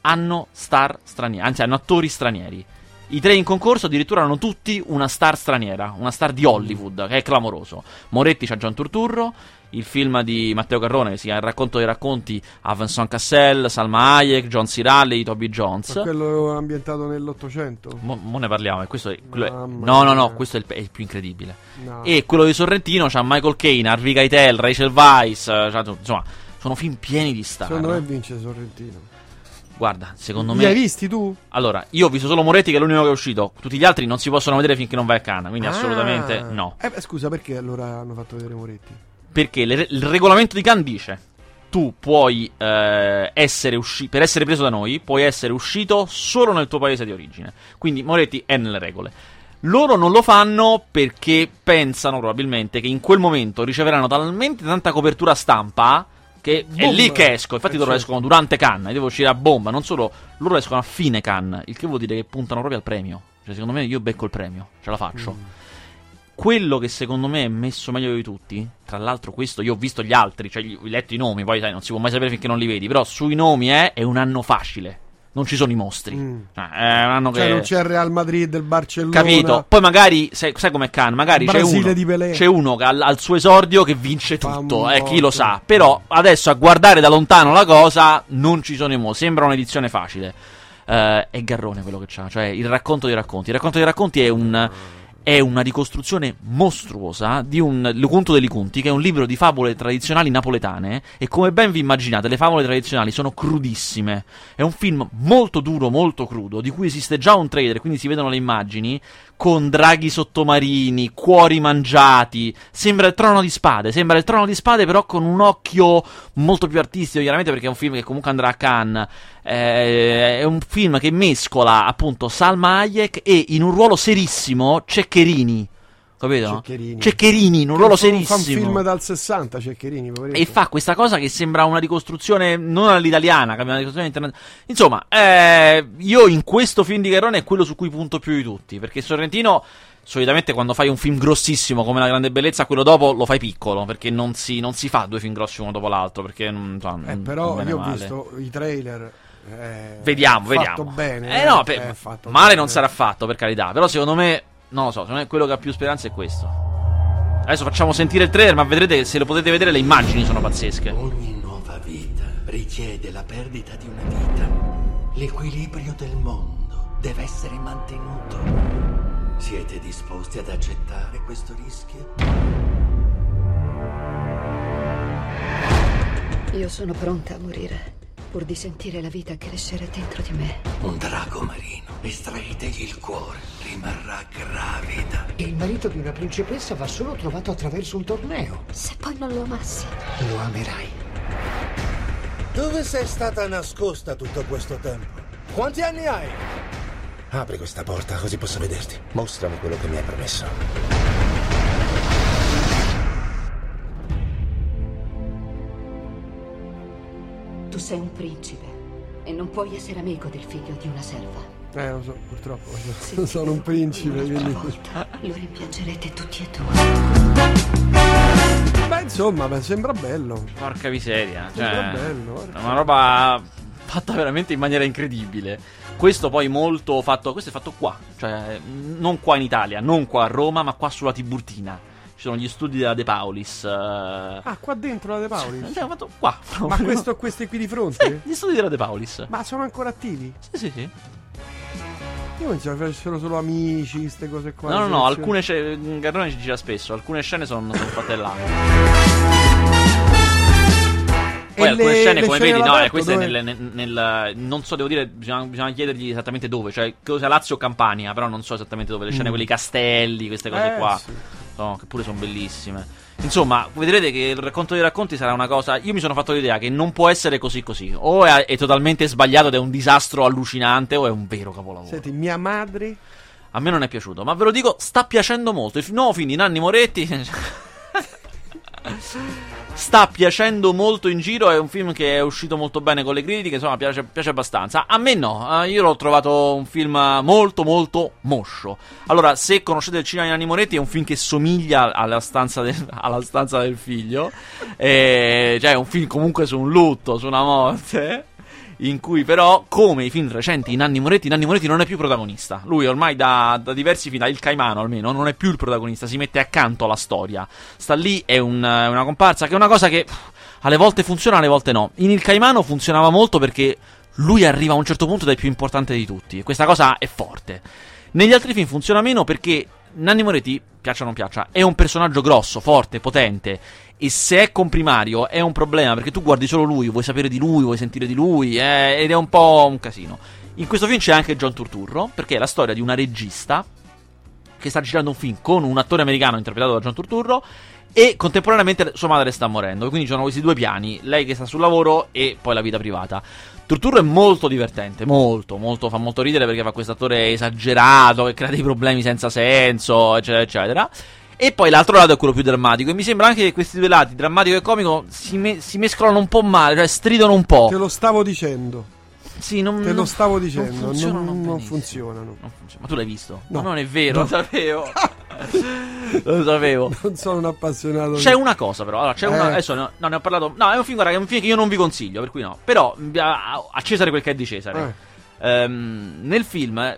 [SPEAKER 2] hanno star stranieri, anzi, hanno attori stranieri. I tre in concorso addirittura hanno tutti una star straniera, una star di Hollywood, che è clamoroso. Moretti c'ha John Turturro, il film di Matteo Carrone che si chiama Il racconto dei racconti ha Vincent Cassel, Salma Hayek, John C. Reilly, Toby Jones.
[SPEAKER 1] Ma quello ambientato nell'Ottocento?
[SPEAKER 2] Mo, mo ne parliamo, e questo è, è- no, no, no, questo è il, è il più incredibile.
[SPEAKER 1] No.
[SPEAKER 2] E quello di Sorrentino c'ha Michael Caine, Harvey Keitel, Rachel Weisz, eh, insomma, sono film pieni di star.
[SPEAKER 1] Secondo me vince Sorrentino.
[SPEAKER 2] Guarda, secondo
[SPEAKER 1] Li hai
[SPEAKER 2] me
[SPEAKER 1] visti tu?
[SPEAKER 2] Allora, io ho visto solo Moretti che è l'unico che è uscito. Tutti gli altri non si possono vedere finché non vai a Cannes, quindi
[SPEAKER 1] Ah.
[SPEAKER 2] assolutamente no.
[SPEAKER 1] Eh, scusa, perché allora hanno fatto vedere Moretti?
[SPEAKER 2] Perché le- il regolamento di Cannes dice tu puoi eh, essere uscito per essere preso da noi, puoi essere uscito solo nel tuo paese di origine. Quindi Moretti è nelle regole. Loro non lo fanno perché pensano probabilmente che in quel momento riceveranno talmente tanta copertura stampa che è
[SPEAKER 1] Boom!
[SPEAKER 2] lì che esco. Infatti
[SPEAKER 1] Eh,
[SPEAKER 2] loro escono durante Cannes, e devo uscire a bomba, non solo loro escono a fine Cannes, il che vuol dire che puntano proprio al premio. Cioè secondo me io becco il premio, ce la faccio. Quello che secondo me è messo meglio di tutti, tra l'altro questo io ho visto gli altri, cioè gli- ho letto i nomi, poi sai, non si può mai sapere finché non li vedi, però sui nomi è, è un anno facile. Non ci sono i mostri.
[SPEAKER 1] Mm.
[SPEAKER 2] È un anno
[SPEAKER 1] Cioè,
[SPEAKER 2] che
[SPEAKER 1] non c'è il Real Madrid, il Barcellona.
[SPEAKER 2] Capito? Poi magari, sai, sai com'è Can? Magari c'è uno, c'è uno che al, al suo esordio che vince tutto, eh, chi lo sa. Però adesso a guardare da lontano la cosa non ci sono i mo. Sembra un'edizione facile. Eh, è Garrone quello che c'ha, cioè il racconto dei racconti. Il racconto dei racconti è un. È una ricostruzione mostruosa di un Luconto dei Conti, che è un libro di favole tradizionali napoletane. E come ben vi immaginate, le favole tradizionali sono crudissime. È un film molto duro, molto crudo, di cui esiste già un trailer, quindi si vedono le immagini, con draghi sottomarini, cuori mangiati. Sembra il trono di spade, sembra il trono di spade, però con un occhio molto più artistico, chiaramente perché è un film che comunque andrà a Cannes. Eh, è un film che mescola appunto Salma Hayek e in un ruolo serissimo Ceccherini. Capito?
[SPEAKER 1] Ceccherini.
[SPEAKER 2] Ceccherini, in un ruolo
[SPEAKER 1] Fa- Fa un
[SPEAKER 2] serissimo.
[SPEAKER 1] film dal 60, Ceccherini, poveretto.
[SPEAKER 2] E fa questa cosa che sembra una ricostruzione non all'italiana, una ricostruzione internazionale. Insomma, eh, io in questo film di Garrone è quello su cui punto più di tutti. Perché Sorrentino, solitamente quando fai un film grossissimo come La Grande Bellezza, quello dopo lo fai piccolo. Perché non si, non si fa due film grossi uno dopo l'altro. Perché non, insomma,
[SPEAKER 1] Eh,
[SPEAKER 2] non-
[SPEAKER 1] però
[SPEAKER 2] non
[SPEAKER 1] io ho
[SPEAKER 2] male.
[SPEAKER 1] visto i trailer. Eh,
[SPEAKER 2] Vediamo,
[SPEAKER 1] fatto
[SPEAKER 2] vediamo.
[SPEAKER 1] bene.
[SPEAKER 2] Eh no,
[SPEAKER 1] eh,
[SPEAKER 2] per-
[SPEAKER 1] fatto
[SPEAKER 2] male
[SPEAKER 1] bene.
[SPEAKER 2] non sarà fatto, per carità. Però secondo me, non lo so, secondo me quello che ha più speranza è questo. Adesso facciamo sentire il trailer, ma vedrete che se lo potete vedere le immagini sono pazzesche.
[SPEAKER 8] Ogni nuova vita richiede la perdita di una vita. L'equilibrio del mondo deve essere mantenuto. Siete disposti ad accettare questo rischio?
[SPEAKER 9] Io sono pronta a morire, pur di sentire la vita crescere dentro di me.
[SPEAKER 8] Un drago marino. Estraitegli il cuore. Rimarrà gravida.
[SPEAKER 10] Il marito di una principessa va solo trovato attraverso un torneo.
[SPEAKER 9] Se poi non lo amassi,
[SPEAKER 10] Lo amerai.
[SPEAKER 11] Dove sei stata nascosta tutto questo tempo? Quanti anni hai? Apri questa porta così posso vederti. Mostrami quello che mi hai promesso.
[SPEAKER 9] Sei un principe e non puoi essere amico del figlio di una serva.
[SPEAKER 1] Eh, lo so, purtroppo. (laughs) Sono un principe, quindi.
[SPEAKER 9] Lo rimpiangerete tutti e due.
[SPEAKER 1] Beh, insomma, beh, sembra bello.
[SPEAKER 2] Porca miseria,
[SPEAKER 1] Sembra
[SPEAKER 2] cioè,
[SPEAKER 1] bello.
[SPEAKER 2] è una roba fatta veramente in maniera incredibile. Questo poi molto fatto, questo è fatto qua, cioè non qua in Italia, non qua a Roma, ma qua sulla Tiburtina. Ci sono gli studi della De Paulis. eh,
[SPEAKER 1] Ah, qua dentro la De Paoli.
[SPEAKER 2] Abbiamo fatto qua.
[SPEAKER 1] Ma questo, questi qui di fronte?
[SPEAKER 2] Sì, gli studi della De Paulis.
[SPEAKER 1] Ma sono ancora attivi?
[SPEAKER 2] Sì, sì, sì.
[SPEAKER 1] Io pensavo facessero solo amici, queste cose qua.
[SPEAKER 2] No, no, no,
[SPEAKER 1] selezioni.
[SPEAKER 2] alcune scene. Garrone ci gira spesso, alcune scene sono, sono fatte là. Poi
[SPEAKER 1] E
[SPEAKER 2] alcune
[SPEAKER 1] le-
[SPEAKER 2] scene,
[SPEAKER 1] le
[SPEAKER 2] come
[SPEAKER 1] scene
[SPEAKER 2] vedi, no, eh, queste
[SPEAKER 1] dove-
[SPEAKER 2] nel, nel- Non so, devo dire, bisogna, bisogna chiedergli esattamente dove. Cioè, credo sia Lazio o Campania, però non so esattamente dove. Le scene,
[SPEAKER 1] Mm.
[SPEAKER 2] quelli castelli, queste cose
[SPEAKER 1] Eh,
[SPEAKER 2] qua.
[SPEAKER 1] sì.
[SPEAKER 2] No, che pure sono bellissime. Insomma, vedrete che il racconto dei racconti sarà una cosa. Io mi sono fatto l'idea che non può essere così così. O è, è totalmente sbagliato ed è un disastro allucinante, o è un vero capolavoro.
[SPEAKER 1] Senti, mia madre.
[SPEAKER 2] A me non è piaciuto, ma ve lo dico, sta piacendo molto. Il nuovo film di Nanni Moretti. (laughs) sta piacendo molto in giro. È un film che è uscito molto bene con le critiche. Insomma, piace, piace abbastanza. A me no, eh, io l'ho trovato un film molto, molto moscio. Allora, se conoscete il cinema di Nanni Moretti, è un film che somiglia alla stanza del, (laughs) alla stanza del figlio. Eh, cioè, è un film comunque su un lutto, su una morte in cui però, come i film recenti Nanni Moretti, Nanni Moretti non è più protagonista. Lui ormai da, da diversi film, Il Caimano almeno, non è più il protagonista, si mette accanto alla storia. Sta lì, è un- una comparsa che è una cosa che pff, alle volte funziona, alle volte no. In Il Caimano funzionava molto perché lui arriva a un certo punto ed è più importante di tutti. E questa cosa è forte. Negli altri film funziona meno perché Nanni Moretti, piaccia o non piaccia, è un personaggio grosso, forte, potente. E se è comprimario è un problema perché tu guardi solo lui, vuoi sapere di lui, vuoi sentire di lui, eh, ed è un po' un casino. In questo film c'è anche John Turturro, perché è la storia di una regista che sta girando un film con un attore americano interpretato da John Turturro e contemporaneamente sua madre sta morendo. Quindi ci sono questi due piani, lei che sta sul lavoro e poi la vita privata. Turturro è molto divertente, molto, molto, fa molto ridere perché fa questo attore esagerato che crea dei problemi senza senso, eccetera, eccetera. E poi l'altro lato è quello più drammatico. E mi sembra anche che questi due lati, drammatico e comico, si, me- si mescolano un po' male, cioè stridono un po'.
[SPEAKER 1] Te lo stavo dicendo.
[SPEAKER 2] Sì, non,
[SPEAKER 1] Te lo
[SPEAKER 2] non-
[SPEAKER 1] stavo
[SPEAKER 2] non
[SPEAKER 1] dicendo,
[SPEAKER 2] funzionano
[SPEAKER 1] non, non funzionano.
[SPEAKER 2] Non funziona. Ma tu l'hai visto?
[SPEAKER 1] No.
[SPEAKER 2] Ma non è vero,
[SPEAKER 1] No.
[SPEAKER 2] lo sapevo. (laughs) lo sapevo. (laughs)
[SPEAKER 1] Non sono un appassionato.
[SPEAKER 2] C'è una cosa però, allora, c'è una,
[SPEAKER 1] Eh.
[SPEAKER 2] adesso no, no, ne ho parlato, no, è un film, guarda, è un film che io non vi consiglio, per cui no, però a, Cesare quel che è di Cesare.
[SPEAKER 1] Eh.
[SPEAKER 2] Ehm, nel film,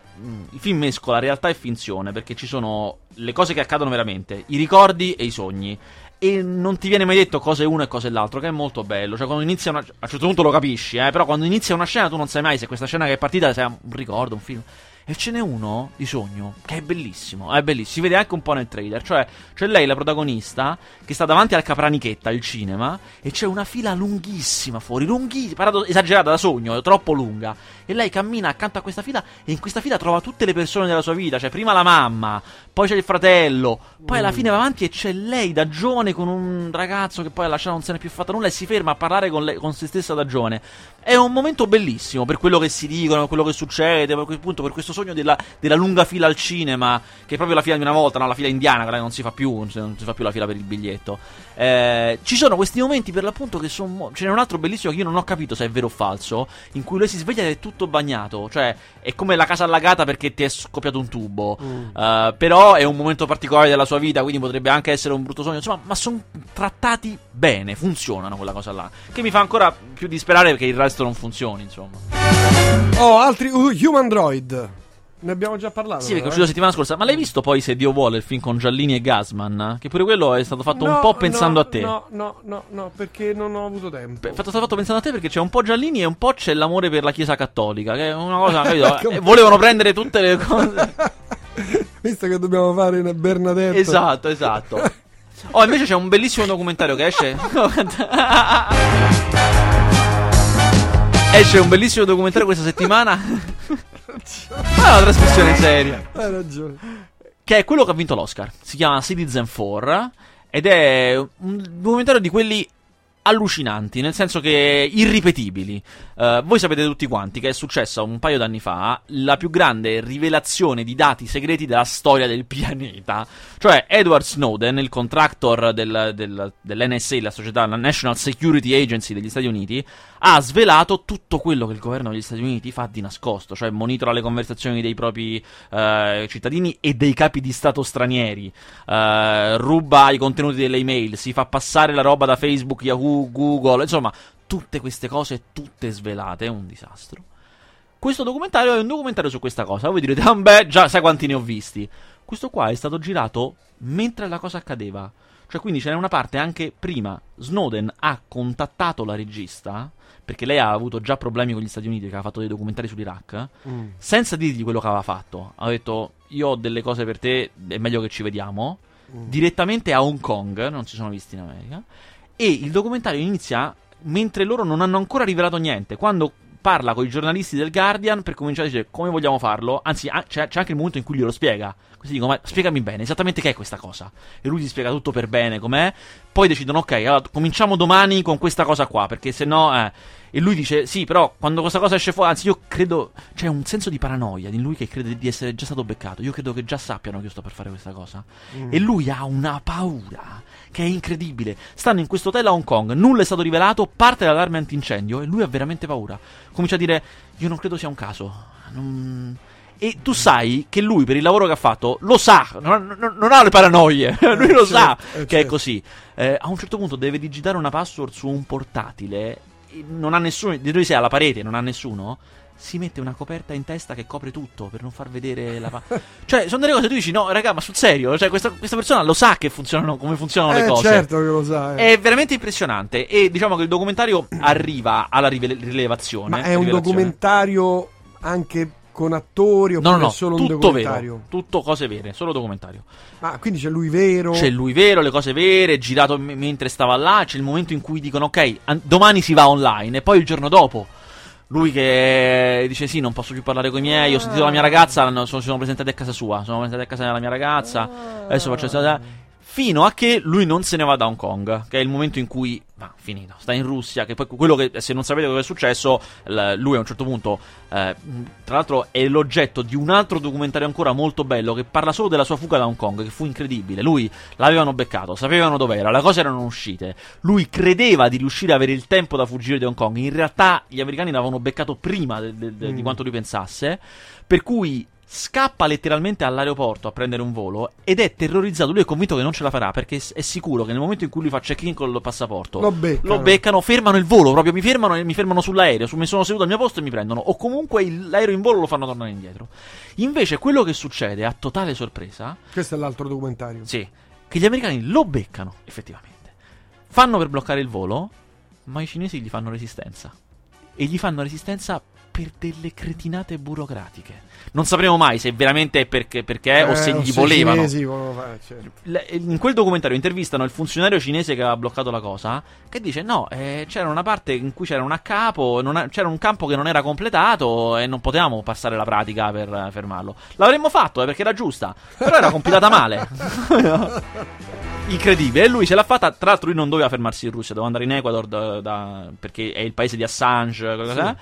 [SPEAKER 2] il film mescola realtà e finzione, perché ci sono le cose che accadono veramente, i ricordi e i sogni. E non ti viene mai detto cosa è uno e cosa è l'altro, che è molto bello. Cioè, quando inizia una. A un certo punto lo capisci, eh, però quando inizia una scena tu non sai mai se questa scena che è partita sia un ricordo, un film. E ce n'è uno di sogno che è bellissimo, è bellissimo. Si vede anche un po' nel trailer. Cioè, c'è lei, la protagonista, che sta davanti al Capranichetta, il cinema, e c'è una fila lunghissima fuori, lunghissima, parado- esagerata da sogno, troppo lunga. E lei cammina accanto a questa fila, e in questa fila trova tutte le persone della sua vita. Cioè, prima la mamma, poi c'è il fratello, poi alla fine va avanti e c'è lei da giovane con un ragazzo che poi ha lasciato, non se n'è più fatta nulla, e si ferma a parlare con, lei- con se stessa da giovane. È un momento bellissimo per quello che si dicono, per quello che succede, per, quel punto, per questo sogno della, della lunga fila al cinema, che è proprio la fila di una volta, no? la fila indiana, quella che non si fa più, non si non si fa più la fila per il biglietto. Eh, ci sono questi momenti per l'appunto che sono. Ce n'è un altro bellissimo che io non ho capito se è vero o falso, in cui lui si sveglia ed è tutto bagnato, cioè è come la casa allagata perché ti è scoppiato un tubo. Eh, però è un momento particolare della sua vita, quindi potrebbe anche essere un brutto sogno. Insomma, ma sono trattati bene, funzionano quella cosa là. Che mi fa ancora più disperare perché il resto non funzioni, insomma.
[SPEAKER 1] Oh, altri. uh, Human Droid. Ne abbiamo già parlato.
[SPEAKER 2] Sì, perché è uscito
[SPEAKER 1] eh?
[SPEAKER 2] settimana scorsa. Ma l'hai visto poi, se Dio vuole, il film con Giallini e Gasman? Che pure quello è stato fatto un
[SPEAKER 1] No,
[SPEAKER 2] po' pensando
[SPEAKER 1] no,
[SPEAKER 2] a te.
[SPEAKER 1] No, no, no, no, perché non ho avuto tempo.
[SPEAKER 2] È stato fatto pensando a te perché c'è un po' Giallini e un po' c'è l'amore per la Chiesa Cattolica. Che è una cosa, (laughs) capito? Eh, Volevano prendere tutte le cose. (laughs)
[SPEAKER 1] Visto che dobbiamo fare una Bernadette.
[SPEAKER 2] esatto, esatto. (laughs) Oh, invece c'è un bellissimo documentario che esce. Esce un bellissimo documentario questa settimana. Ma (laughs) è una trasmissione seria.
[SPEAKER 1] Hai ragione.
[SPEAKER 2] Che è quello che ha vinto l'Oscar. Si chiama Citizen 4. Ed è un documentario di quelli allucinanti, nel senso che irripetibili. Eh, voi sapete tutti quanti che è successa un paio d'anni fa la più grande rivelazione di dati segreti della storia del (laughs) pianeta. Cioè, Edward Snowden, il contractor del- del- dell'NSA, la società, la National Security Agency degli Stati Uniti, ha svelato tutto quello che il governo degli Stati Uniti fa di nascosto, cioè monitora le conversazioni dei propri eh, cittadini e dei capi di Stato stranieri, eh, ruba i contenuti delle email, si fa passare la roba da Facebook, Yahoo, Google, insomma, tutte queste cose, tutte svelate, è un disastro. Questo documentario è un documentario su questa cosa. Voi direte, ah, beh, già sai quanti ne ho visti. Questo qua è stato girato mentre la cosa accadeva. Cioè, quindi ce n'è una parte anche prima. Snowden ha contattato la regista, perché lei ha avuto già problemi con gli Stati Uniti, che aveva fatto dei documentari sull'Iraq,
[SPEAKER 1] Mm.
[SPEAKER 2] senza dirgli quello che aveva fatto. Ha detto, io ho delle cose per te, è meglio che ci vediamo.
[SPEAKER 1] Mm.
[SPEAKER 2] Direttamente a Hong Kong, non si sono visti in America. E il documentario inizia mentre loro non hanno ancora rivelato niente. Quando parla con i giornalisti del Guardian per cominciare a dire come vogliamo farlo. Anzi, c'è, c'è anche il momento in cui glielo spiega. Così dico, ma spiegami bene, esattamente che è questa cosa. E lui gli spiega tutto per bene com'è. Poi decidono, ok, allora cominciamo domani con questa cosa qua, perché se no... Eh. E lui dice, sì, però quando questa cosa esce fuori, anzi io credo, c'è un senso di paranoia in lui che crede di essere già stato beccato. Io credo che già sappiano che io sto per fare questa cosa.
[SPEAKER 1] Mm.
[SPEAKER 2] E lui ha una paura che è incredibile. Stanno in questo hotel a Hong Kong, nulla è stato rivelato, parte l'allarme antincendio e lui ha veramente paura. Comincia a dire, io non credo sia un caso. Non... E tu sai che lui, per il lavoro che ha fatto, lo sa, non, non- non ha le paranoie, (laughs) lui lo sa
[SPEAKER 1] certo, eh,
[SPEAKER 2] che è
[SPEAKER 1] certo.
[SPEAKER 2] così. Eh, a un certo punto deve digitare una password su un portatile, non ha nessuno, di lui sei alla parete, non ha nessuno. Si mette una coperta in testa che copre tutto per non far vedere la. Pa- (laughs) cioè, sono delle cose che tu dici: no, raga, ma sul serio? Cioè, questa, questa persona lo sa che funzionano, come funzionano le
[SPEAKER 1] Eh,
[SPEAKER 2] cose.
[SPEAKER 1] certo che lo sa. eh.
[SPEAKER 2] È veramente impressionante. E diciamo che il documentario arriva alla rive- rilevazione.
[SPEAKER 1] Ma è un
[SPEAKER 2] rivelazione.
[SPEAKER 1] documentario anche con attori
[SPEAKER 2] No,
[SPEAKER 1] oppure
[SPEAKER 2] no, no,
[SPEAKER 1] solo un
[SPEAKER 2] tutto
[SPEAKER 1] documentario?
[SPEAKER 2] vero. Tutto cose vere, solo documentario.
[SPEAKER 1] Ah, quindi c'è lui vero.
[SPEAKER 2] C'è lui vero, le cose vere, girato m- mentre stava là. C'è il momento in cui dicono: Ok, an- domani si va online. E poi il giorno dopo. Lui che dice: Sì, non posso più parlare con i miei. Ho sentito la mia ragazza. sono, sono presentati a casa sua. Sono presentati a casa della mia ragazza. Adesso faccio. Fino a che lui non se ne va da Hong Kong. Che è il momento in cui ma finito. Sta in Russia. Che poi quello che, se non sapete cosa è successo, lui a un certo punto, eh, tra l'altro, è l'oggetto di un altro documentario ancora molto bello che parla solo della sua fuga da Hong Kong, che fu incredibile. Lui l'avevano beccato, sapevano dov'era, le cose erano uscite. Lui credeva di riuscire ad avere il tempo da fuggire da Hong Kong. In realtà, gli americani l'avevano beccato prima de- de- de-
[SPEAKER 1] Mm.
[SPEAKER 2] di quanto lui pensasse. Per cui scappa letteralmente all'aeroporto a prendere un volo ed è terrorizzato. Lui è convinto che non ce la farà perché è sicuro che nel momento in cui lui fa check-in con il passaporto
[SPEAKER 1] Lo beccano.
[SPEAKER 2] lo beccano, fermano il volo, proprio mi fermano, e mi fermano sull'aereo, su- mi sono seduto al mio posto e mi prendono, o comunque il- l'aereo in volo lo fanno tornare indietro. Invece quello che succede a totale sorpresa,
[SPEAKER 1] Questo è l'altro documentario.
[SPEAKER 2] sì, che gli americani lo beccano, effettivamente. Fanno per bloccare il volo, ma i cinesi gli fanno resistenza. E gli fanno resistenza per delle cretinate burocratiche. Non sapremo mai se veramente è perché, perché o se
[SPEAKER 1] Eh,
[SPEAKER 2] gli volevano.
[SPEAKER 1] fare, certo.
[SPEAKER 2] In quel documentario intervistano il funzionario cinese che aveva bloccato la cosa. Che dice: No, eh, c'era una parte in cui c'era un a capo, non ha- c'era un campo che non era completato e non potevamo passare la pratica per eh, fermarlo. L'avremmo fatto eh, perché era giusta, però era compilata male. (laughs) Incredibile, e lui ce l'ha fatta. Tra l'altro, lui non doveva fermarsi in Russia, doveva andare in Ecuador da- da- perché è il paese di Assange. eh.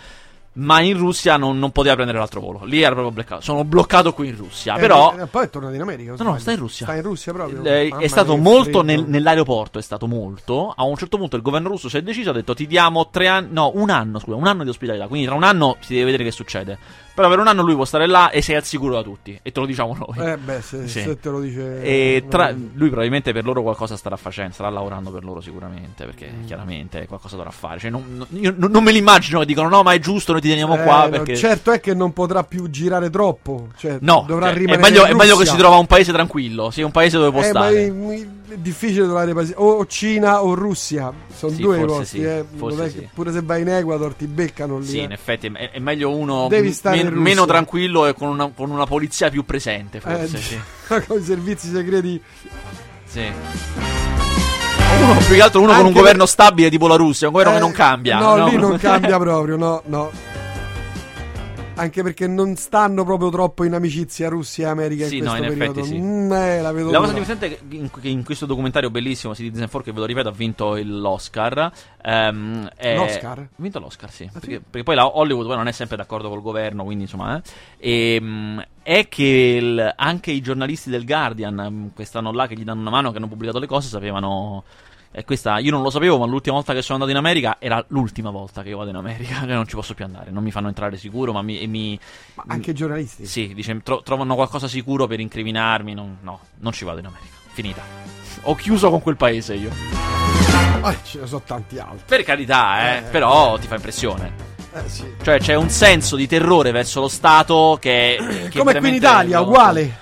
[SPEAKER 2] Ma in Russia non, non poteva prendere l'altro volo. Lì era proprio bloccato. Sono bloccato qui in Russia.
[SPEAKER 1] Eh,
[SPEAKER 2] però.
[SPEAKER 1] eh, poi è tornato in America.
[SPEAKER 2] No, no, sta in Russia.
[SPEAKER 1] Sta in Russia proprio.
[SPEAKER 2] Eh, è stato
[SPEAKER 1] mia,
[SPEAKER 2] molto nel- nell'aeroporto, è stato molto. A un certo punto il governo russo si è deciso, ha detto ti diamo tre anni, no, un anno, scusa, un anno di ospitalità. Quindi tra un anno si deve vedere che succede. Però per un anno lui può stare là e sei al sicuro da tutti. E te lo diciamo noi.
[SPEAKER 1] Eh beh, se,
[SPEAKER 2] Sì.
[SPEAKER 1] se te lo dice...
[SPEAKER 2] E tra- lui probabilmente per loro qualcosa starà facendo, starà lavorando per loro sicuramente, perché
[SPEAKER 1] Mm.
[SPEAKER 2] chiaramente qualcosa dovrà fare. Cioè, non, io non, me l'immagino che dicono no, ma è giusto, noi ti teniamo
[SPEAKER 1] Eh,
[SPEAKER 2] qua
[SPEAKER 1] no,
[SPEAKER 2] perché...
[SPEAKER 1] Certo è che non potrà più girare troppo. Cioè,
[SPEAKER 2] No,
[SPEAKER 1] dovrà
[SPEAKER 2] cioè, è,
[SPEAKER 1] rimanere
[SPEAKER 2] meglio,
[SPEAKER 1] in
[SPEAKER 2] è meglio che si trova un paese tranquillo, sì, un paese dove può
[SPEAKER 1] Eh, ma
[SPEAKER 2] stare.
[SPEAKER 1] è, è difficile trovare paesi. O Cina o Russia. Sono
[SPEAKER 2] Sì,
[SPEAKER 1] due posti.
[SPEAKER 2] sì,
[SPEAKER 1] eh. è pure se vai in Ecuador ti beccano lì.
[SPEAKER 2] Sì,
[SPEAKER 1] eh.
[SPEAKER 2] in effetti è, è meglio uno
[SPEAKER 1] Devi stare
[SPEAKER 2] men- meno tranquillo e con una, con una polizia più presente,
[SPEAKER 1] Eh,
[SPEAKER 2] forse. sì. (laughs)
[SPEAKER 1] con i servizi segreti.
[SPEAKER 2] Sì. Uno, più che altro uno con un
[SPEAKER 1] Anche
[SPEAKER 2] governo stabile tipo la Russia, un governo
[SPEAKER 1] Eh,
[SPEAKER 2] che non cambia.
[SPEAKER 1] No, lì non (laughs) cambia proprio, no, no. Anche perché non stanno proprio troppo in amicizia Russia e America
[SPEAKER 2] Sì,
[SPEAKER 1] in
[SPEAKER 2] no,
[SPEAKER 1] questo
[SPEAKER 2] in
[SPEAKER 1] periodo.
[SPEAKER 2] effetti sì.
[SPEAKER 1] Mm, eh, la
[SPEAKER 2] La cosa divertente è che in, questo documentario bellissimo Citizen 4, che ve lo ripeto, ha vinto l'Oscar. ehm, è-
[SPEAKER 1] L'Oscar?
[SPEAKER 2] Ha vinto l'Oscar, sì.
[SPEAKER 1] Ah, sì?
[SPEAKER 2] perché, perché poi la Hollywood poi non è sempre d'accordo col governo, quindi insomma. eh. Ehm, è che il- anche i giornalisti del Guardian, ehm, che stanno là, che gli danno una mano, che hanno pubblicato le cose, sapevano. E questa io non lo sapevo, ma l'ultima volta che sono andato in America era l'ultima volta che io vado in America. (laughs) Cioè non ci posso più andare, non mi fanno entrare sicuro, ma mi. mi-
[SPEAKER 1] Ma anche i giornalisti.
[SPEAKER 2] sì, dice, tro- trovano qualcosa sicuro per incriminarmi. non- no, non ci vado in America. Finita. Ho chiuso con quel paese io.
[SPEAKER 1] Ah, ce ne sono tanti altri.
[SPEAKER 2] Per carità, eh,
[SPEAKER 1] Eh.
[SPEAKER 2] però ti fa impressione.
[SPEAKER 1] Eh, sì.
[SPEAKER 2] Cioè, c'è un senso di terrore verso lo Stato che. che
[SPEAKER 1] Come qui in Italia, uguale.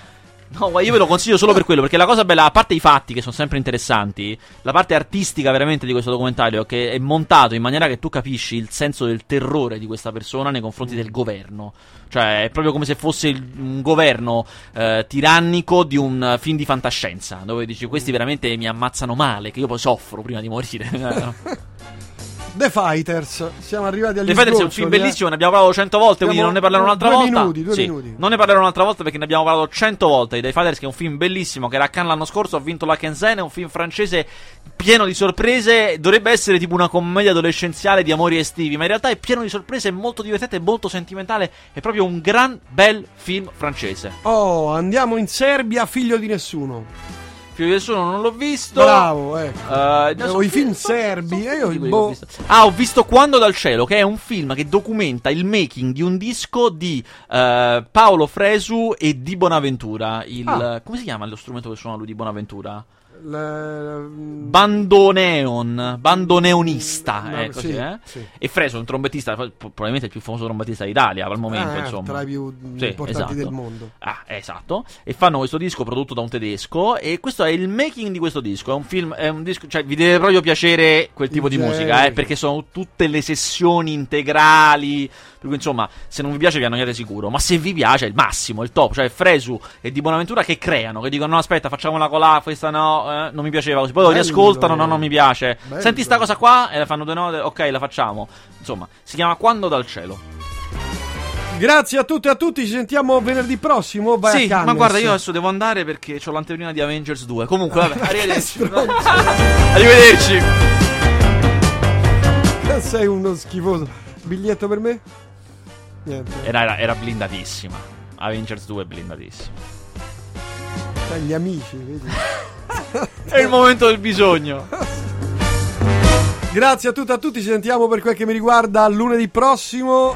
[SPEAKER 2] No, io ve lo consiglio solo per quello, perché la cosa bella, a parte i fatti che sono sempre interessanti, la parte artistica veramente di questo documentario, che è montato in maniera che tu capisci il senso del terrore di questa persona nei confronti del governo. Cioè, è proprio come se fosse il- un governo eh, tirannico di un film di fantascienza, dove dici questi veramente mi ammazzano male, che io poi soffro prima di morire. (laughs) (laughs)
[SPEAKER 1] The Fighters. Siamo arrivati agli
[SPEAKER 2] The Fighters è un film
[SPEAKER 1] eh.
[SPEAKER 2] bellissimo, ne abbiamo parlato cento volte, quindi non ne parlerò un'altra
[SPEAKER 1] due
[SPEAKER 2] volta.
[SPEAKER 1] minuti, due
[SPEAKER 2] Sì,
[SPEAKER 1] minuti.
[SPEAKER 2] Non ne parlerò un'altra volta perché ne abbiamo parlato cento volte The Fighters, che è un film bellissimo, che era a Cannes l'anno scorso, ha vinto la Kensen, è un film francese pieno di sorprese, dovrebbe essere tipo una commedia adolescenziale di amori estivi, ma in realtà è pieno di sorprese, è molto divertente, è molto sentimentale, è proprio un gran bel film francese.
[SPEAKER 1] Oh, andiamo in Serbia, figlio di nessuno.
[SPEAKER 2] Figlio di nessuno non l'ho visto.
[SPEAKER 1] Bravo, ecco.
[SPEAKER 2] Eh, adesso-
[SPEAKER 1] Avevo i film
[SPEAKER 2] sono-
[SPEAKER 1] serbi, e io
[SPEAKER 2] tutti quelli
[SPEAKER 1] boh.
[SPEAKER 2] ho. Ah, ho visto Quando dal cielo, che è un film che documenta il making di un disco di eh, Paolo Fresu e di Bonaventura. Il,
[SPEAKER 1] Ah.
[SPEAKER 2] Come si chiama lo strumento che suona lui di Bonaventura?
[SPEAKER 1] Le-
[SPEAKER 2] Bandoneon, bandoneonista,
[SPEAKER 1] No,
[SPEAKER 2] eh, così,
[SPEAKER 1] sì,
[SPEAKER 2] eh?
[SPEAKER 1] sì.
[SPEAKER 2] E Fresu è un trombettista, pro- probabilmente il più famoso trombettista d'Italia al momento,
[SPEAKER 1] Eh,
[SPEAKER 2] insomma.
[SPEAKER 1] tra i più
[SPEAKER 2] Sì,
[SPEAKER 1] importanti
[SPEAKER 2] esatto.
[SPEAKER 1] del mondo.
[SPEAKER 2] Ah, esatto. E fanno questo disco prodotto da un tedesco. E questo è il making di questo disco. È un film, è un disco, cioè vi deve proprio piacere quel tipo
[SPEAKER 1] Il
[SPEAKER 2] di musica,
[SPEAKER 1] genere.
[SPEAKER 2] eh, perché sono tutte le sessioni integrali. Per cui, insomma, se non vi piace vi annoiate sicuro. Ma se vi piace è il massimo, il top. Cioè, Fresu e Di Bonaventura che creano, che dicono: no, aspetta, facciamo la colà, questa no, eh, non mi piaceva così. Poi lo riascoltano, no, non mi piace.
[SPEAKER 1] Bello.
[SPEAKER 2] Senti sta cosa qua, e la fanno due note, ok, la facciamo. Insomma, si chiama Quando dal cielo.
[SPEAKER 1] Grazie a tutti e a tutti, ci sentiamo venerdì prossimo. Vai
[SPEAKER 2] sì, ma guarda, io adesso devo andare perché ho l'anteprima di Avengers 2. Comunque, vabbè, (laughs) arrivederci. arrivederci.
[SPEAKER 1] sei uno schifoso. Biglietto per me?
[SPEAKER 2] Era, era, era blindatissima. Avengers 2 è blindatissima.
[SPEAKER 1] Gli amici, vedi? (laughs)
[SPEAKER 2] È il momento del bisogno.
[SPEAKER 1] Grazie a tutti e a tutti, ci sentiamo per quel che mi riguarda lunedì prossimo.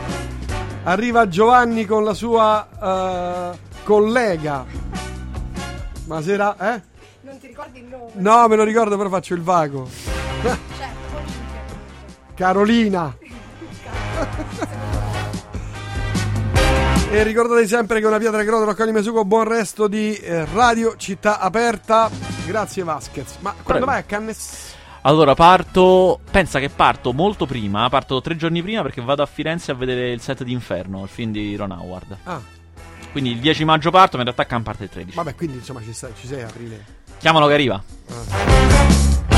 [SPEAKER 1] Arriva Giovanni con la sua eh, collega. Ma sera, eh?
[SPEAKER 12] Non ti ricordi il nome?
[SPEAKER 1] No, me lo ricordo, però faccio il vago.
[SPEAKER 12] Certo,
[SPEAKER 1] Carolina. (laughs) E ricordate sempre che una pietra rotola raccoglie Mesugo. Buon resto di eh, Radio Città Aperta. Grazie Vasquez. Ma quando
[SPEAKER 2] Prego.
[SPEAKER 1] vai a Cannes?
[SPEAKER 2] Allora parto. Pensa che parto molto prima. Parto tre giorni prima perché vado a Firenze a vedere il set di Inferno, il film di Ron Howard.
[SPEAKER 1] Ah,
[SPEAKER 2] Quindi il 10 maggio parto, ma in realtà Can parte il 13.
[SPEAKER 1] vabbè, quindi insomma ci, stai- ci sei aprile.
[SPEAKER 2] Chiamalo che arriva.
[SPEAKER 1] Ah.